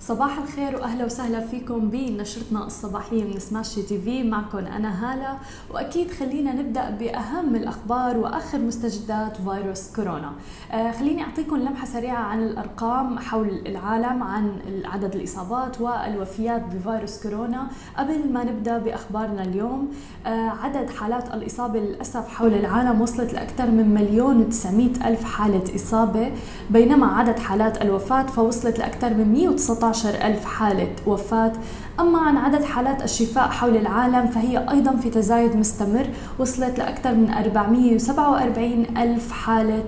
صباح الخير وأهلا وسهلا فيكم بنشرتنا الصباحية من سماشي تي في. معكم أنا هالة وأكيد خلينا نبدأ بأهم الأخبار وآخر مستجدات فيروس كورونا. آه خليني أعطيكم لمحة سريعة عن الأرقام حول العالم عن عدد الإصابات والوفيات بفيروس كورونا. قبل ما نبدأ بأخبارنا اليوم آه عدد حالات الإصابة للأسف حول العالم وصلت لأكثر من مليون و900 ألف حالة إصابة بينما عدد حالات الوفاة فوصلت لأكثر من 119 ألف حالة وفاة. أما عن عدد حالات الشفاء حول العالم فهي أيضا في تزايد مستمر وصلت لأكثر من 447 ألف حالة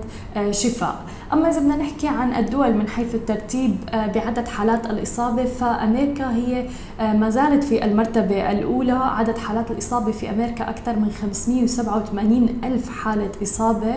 شفاء. أما إذا بدنا نحكي عن الدول من حيث الترتيب بعدد حالات الإصابة فأمريكا هي ما زالت في المرتبة الأولى. عدد حالات الإصابة في أمريكا أكثر من 587 ألف حالة إصابة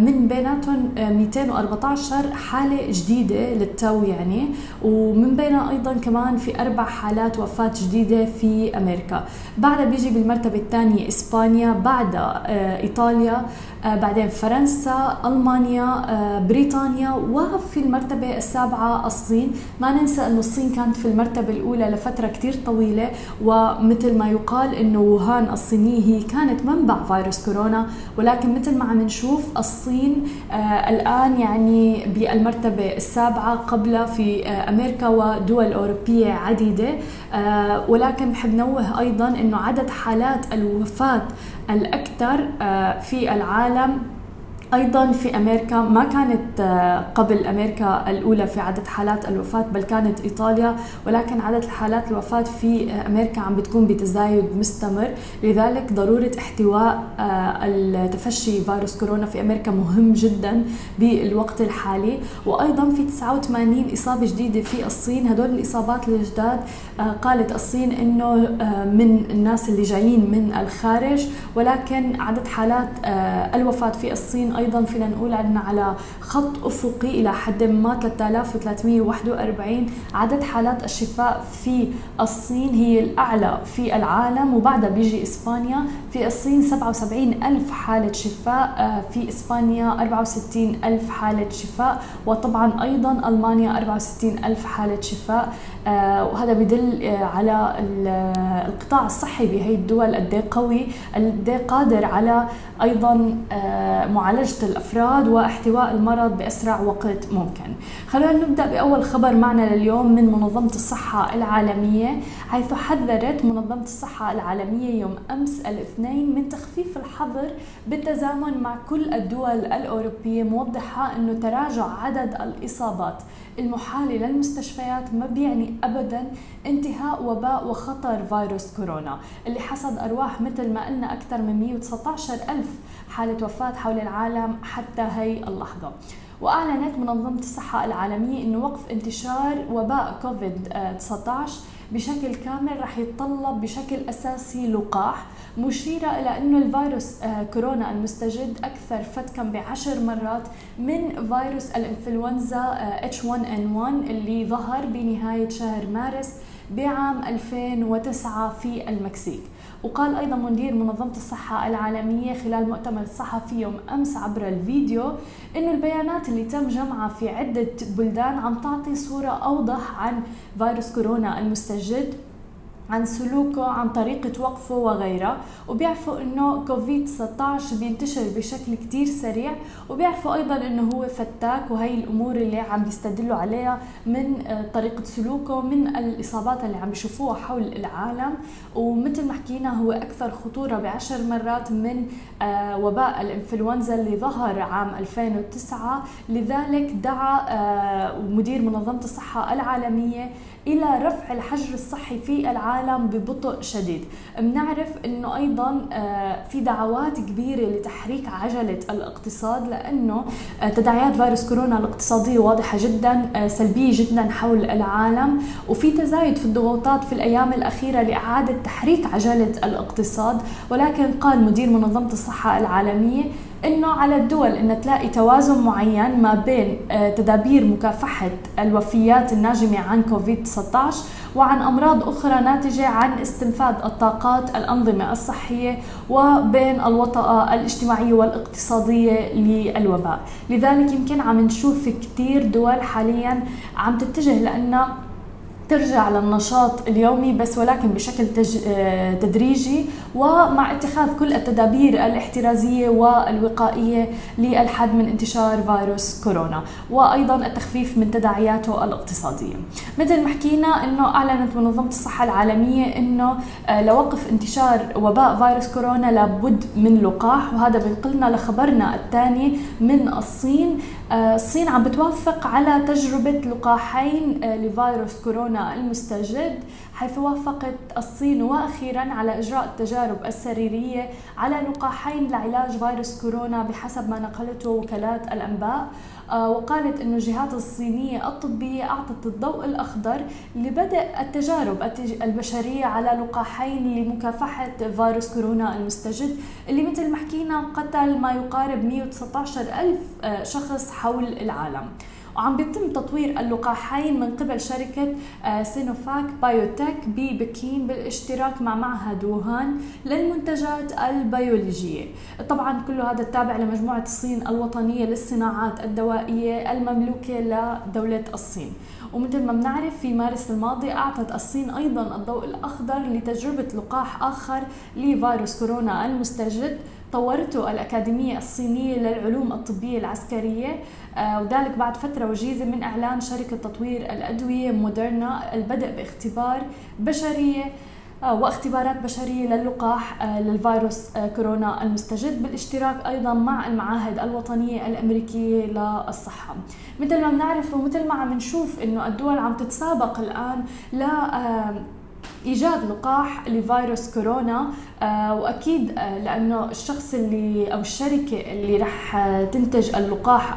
من بيناتهم 214 حالة جديدة للتو يعني ومن بينها أيضا كمان في أربع حالات وفاة جديدة في أمريكا. بعدها بيجي بالمرتبة الثانية إسبانيا بعدها إيطاليا بعدين فرنسا ألمانيا بريطانيا وفي المرتبة السابعة الصين. ما ننسى أنه الصين كانت في المرتبة الأولى لفترة كتير طويلة ومثل ما يقال أنه ووهان الصينية هي كانت منبع فيروس كورونا. ولكن مثل ما عم نشوف الصين آه الآن يعني بالمرتبة السابعة قبل في آه أمريكا ودول أوروبية عديدة. آه ولكن بحب نوه أيضا أنه عدد حالات الوفاة الأكثر آه في العالم allem أيضا في أمريكا ما كانت قبل أمريكا الأولى في عدد حالات الوفاة بل كانت إيطاليا ولكن عدد حالات الوفاة في أمريكا عم بتكون بتزايد مستمر. لذلك ضرورة احتواء التفشي فيروس كورونا في أمريكا مهم جدا بالوقت الحالي. وأيضا في 89 إصابة جديدة في الصين. هدول الإصابات الجداد قالت الصين إنه من الناس اللي جايين من الخارج ولكن عدد حالات الوفاة في الصين أيضا فينا نقول عندنا على خط أفقي إلى حد ما 3341 عدد حالات الشفاء في الصين هي الأعلى في العالم وبعدها بيجي إسبانيا في الصين 77 ألف حالة شفاء في إسبانيا 64 ألف حالة شفاء وطبعا أيضا ألمانيا 64 ألف حالة شفاء وهذا بدل على القطاع الصحي بهي الدول. قد قوي قد قادر على أيضا معالجه الأفراد واحتواء المرض بأسرع وقت ممكن. خلونا نبدأ بأول خبر معنا لليوم من منظمة الصحة العالمية حيث حذرت منظمة الصحة العالمية يوم أمس الاثنين من تخفيف الحظر بالتزامن مع كل الدول الأوروبية موضحة أنه تراجع عدد الإصابات المحاله للمستشفيات ما بيعني ابدا انتهاء وباء وخطر فيروس كورونا اللي حصد أرواح مثل ما قلنا أكثر من 119 ألف حالة وفاة حول العالم حتى هي اللحظة. وأعلنت منظمة الصحة العالمية إنه وقف انتشار وباء كوفيد 19 بشكل كامل رح يتطلب بشكل أساسي لقاح مشيرة إلى أنه الفيروس كورونا المستجد أكثر فتكا بعشر مرات من فيروس الإنفلونزا H1N1 اللي ظهر بنهاية شهر مارس بعام 2009 في المكسيك. وقال أيضا مدير منظمة الصحة العالمية خلال مؤتمر صحفي يوم أمس عبر الفيديو إنه البيانات اللي تم جمعها في عدة بلدان عم تعطي صورة أوضح عن فيروس كورونا المستجد. عن سلوكه عن طريقة وقفه وغيرها وبيعرفوا إنه كوفيد 19 بينتشر بشكل كتير سريع. وبيعرفوا أيضا إنه هو فتاك وهي الأمور اللي عم بيستدلوا عليها من طريقة سلوكه من الإصابات اللي عم بيشوفوها حول العالم. ومثل ما حكينا هو أكثر خطورة بعشر مرات من وباء الإنفلونزا اللي ظهر عام 2009 لذلك دعا مدير منظمة الصحة العالمية إلى رفع الحجر الصحي في العالم ببطء شديد. بنعرف إنه أيضا في دعوات كبيرة لتحريك عجلة الاقتصاد لأنه تداعيات فيروس كورونا الاقتصادية واضحة جدا سلبية جدا حول العالم. وفي تزايد في الضغوطات في الأيام الأخيرة لإعادة تحريك عجلة الاقتصاد. ولكن قال مدير منظمة الصحة العالمية إنه على الدول إن تلاقي توازن معين ما بين تدابير مكافحة الوفيات الناجمة عن كوفيد 19 وعن أمراض أخرى ناتجة عن استنفاد الطاقات الأنظمة الصحية وبين الوطأة الاجتماعية والاقتصادية للوباء، لذلك يمكن عم نشوف كثير دول حاليا عم تتجه لانها ترجع للنشاط اليومي بس ولكن بشكل تج... آه، تدريجي ومع اتخاذ كل التدابير الاحترازية والوقائية للحد من انتشار فيروس كورونا وأيضا التخفيف من تداعياته الاقتصادية. مثل ما حكينا أنه أعلنت منظمة الصحة العالمية أنه آه، لوقف انتشار وباء فيروس كورونا لابد من لقاح وهذا بينقلنا لخبرنا الثاني من الصين. الصين عم بتوافق على تجربة لقاحين لفيروس كورونا المستجد حيث وافقت الصين وأخيرا على إجراء التجارب السريرية على لقاحين لعلاج فيروس كورونا بحسب ما نقلته وكالات الأنباء. آه، وقالت أن الجهات الصينية الطبية أعطت الضوء الأخضر لبدء التجارب البشرية على لقاحين لمكافحة فيروس كورونا المستجد اللي مثل ما حكينا قتل ما يقارب 119 ألف آه، شخص حول العالم. وعم بيتم تطوير اللقاحين من قبل شركة سينوفاك بايوتك ببكين بالاشتراك مع معهد ووهان للمنتجات البيولوجية. طبعا كل هذا التابع لمجموعة الصين الوطنية للصناعات الدوائية المملوكة لدولة الصين. ومثل ما بنعرف في مارس الماضي أعطت الصين أيضا الضوء الأخضر لتجربة لقاح آخر لفيروس كورونا المستجد طورته الأكاديمية الصينية للعلوم الطبية العسكرية آه، وذلك بعد فترة وجيزة من إعلان شركة تطوير الأدوية موديرنا البدء باختبار بشرية آه، واختبارات بشرية للقاح آه، للفيروس كورونا المستجد بالاشتراك أيضا مع المعاهد الوطنية الأمريكية للصحة. مثل ما بنعرف ومثل ما عم نشوف إنه الدول عم تتسابق الآن ل إيجاد لقاح لفيروس كورونا وأكيد آه، لأنه الشخص اللي أو الشركة اللي رح تنتج اللقاح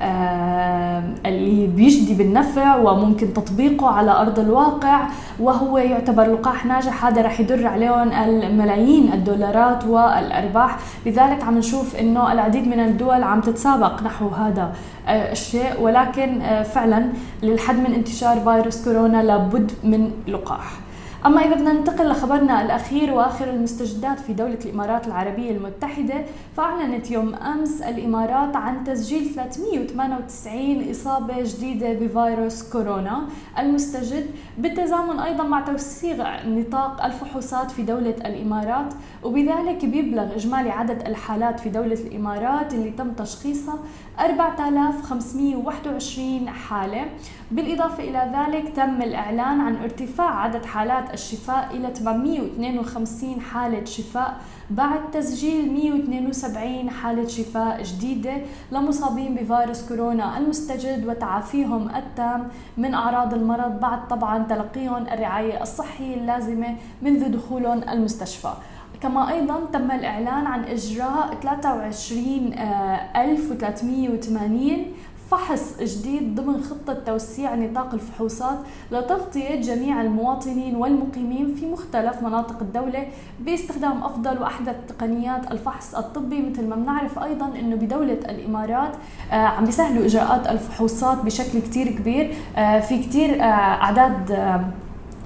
آه، اللي بيجدي بالنفع وممكن تطبيقه على أرض الواقع وهو يعتبر لقاح ناجح هذا رح يدر عليهم الملايين الدولارات والأرباح. لذلك عم نشوف إنه العديد من الدول عم تتسابق نحو هذا الشيء. ولكن فعلا للحد من انتشار فيروس كورونا لابد من لقاح. أما إذا بدنا ننتقل لخبرنا الأخير وآخر المستجدات في دولة الإمارات العربية المتحدة فأعلنت يوم أمس الإمارات عن تسجيل 398 إصابة جديدة بفيروس كورونا. المستجد بالتزامن أيضا مع توسيع نطاق الفحوصات في دولة الإمارات وبذلك بيبلغ إجمالي عدد الحالات في دولة الإمارات اللي تم تشخيصها 4521 حالة. بالإضافة إلى ذلك تم الإعلان عن ارتفاع عدد حالات الشفاء إلى 852 حالة شفاء. بعد تسجيل 172 حالة شفاء جديدة لمصابين بفيروس كورونا المستجد وتعافيهم التام من أعراض المرض بعد طبعا تلقيهم الرعاية الصحية اللازمة منذ دخولهم المستشفى. كما أيضا تم الإعلان عن إجراء 23380 فحص جديد ضمن خطة توسيع نطاق الفحوصات لتغطية جميع المواطنين والمقيمين في مختلف مناطق الدولة باستخدام أفضل وأحدث تقنيات الفحص الطبي مثل ما بنعرف أيضا أنه بدولة الإمارات آه، عم بيسهلوا إجراءات الفحوصات بشكل كتير كبير آه، في كتير آه، أعداد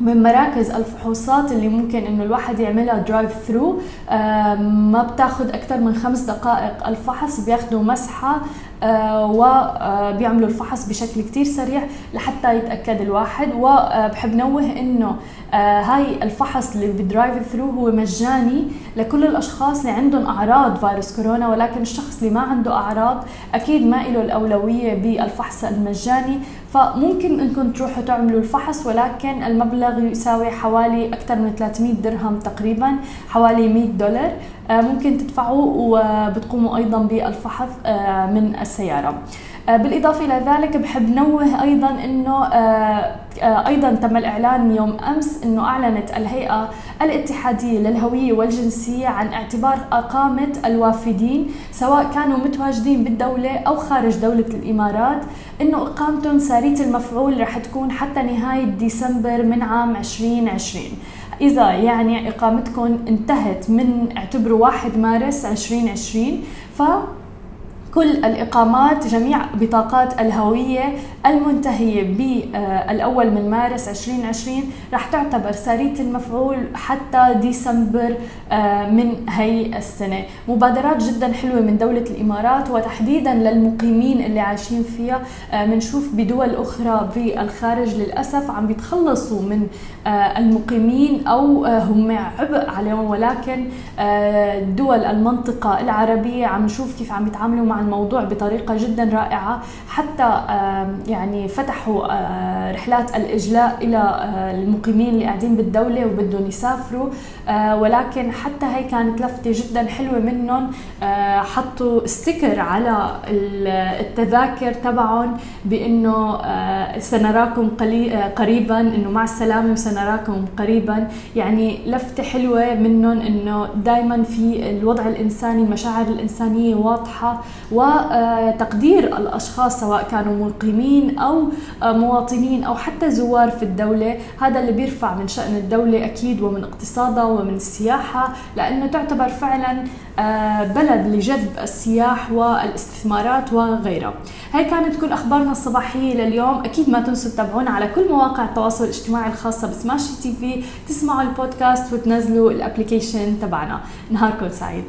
من مراكز الفحوصات اللي ممكن إنه الواحد يعملها درايف ثرو ما بتاخذ أكثر من خمس دقائق. الفحص بياخذوا مسحة آه، وبيعملوا الفحص بشكل كتير سريع لحتى يتأكد الواحد. وبحب نوه إنه آه، هاي الفحص اللي بدرايف ثرو هو مجاني لكل الأشخاص اللي عندهم أعراض فيروس كورونا ولكن الشخص اللي ما عنده أعراض أكيد ما له الأولوية بالفحص المجاني. فممكن إنكم تروحوا تعملوا الفحص ولكن المبلغ يساوي حوالي أكثر من 300 درهم تقريبا حوالي 100 دولار. آه، ممكن تدفعوا وبتقوموا أيضا بالفحص آه، من السيارة. آه، بالإضافة إلى ذلك بحب نوه أيضا أنه أيضا تم الإعلان يوم أمس أنه أعلنت الهيئة الاتحادية للهوية والجنسية عن اعتبار إقامة الوافدين سواء كانوا متواجدين بالدولة أو خارج دولة الإمارات أنه إقامتهم سارية المفعول رح تكون حتى نهاية ديسمبر من عام 2020 إذا يعني إقامتكم انتهت من اعتبروا 1 مارس 2020 ف كل الإقامات جميع بطاقات الهوية المنتهية بالأول من مارس 2020 رح تعتبر سارية المفعول حتى ديسمبر آه، من هي السنة. مبادرات جدا حلوة من دولة الإمارات وتحديدا للمقيمين اللي عايشين فيها آه، بدول أخرى بالخارج للأسف عم بيتخلصوا من آه، المقيمين أو هم عبء عليهم. ولكن دول المنطقة العربية عم نشوف كيف عم يتعاملوا مع الموضوع بطريقة جدا رائعة. حتى يعني فتحوا رحلات الإجلاء إلى المقيمين اللي قاعدين بالدولة وبدهم يسافروا. ولكن حتى هي كانت لفتة جدا حلوة منهم. حطوا ستيكر على التذاكر تبعهم بإنه آه، سنراكم قريبا إنه مع السلامة وسنراكم قريبا. يعني لفتة حلوة منهم إنه دائما في الوضع الإنساني المشاعر الإنسانية واضحة. وتقدير الأشخاص سواء كانوا مقيمين أو مواطنين أو حتى زوار في الدولة. هذا اللي بيرفع من شأن الدولة أكيد ومن اقتصادها ومن السياحة لأنه تعتبر فعلا آه، بلد لجذب السياح والاستثمارات وغيرها. هاي كانت كل أخبارنا الصباحية لليوم. أكيد ما تنسوا تتابعونا على كل مواقع التواصل الاجتماعي الخاصة بسماشي تي في. تسمعوا البودكاست وتنزلوا ال application تبعنا. نهاركم سعيد.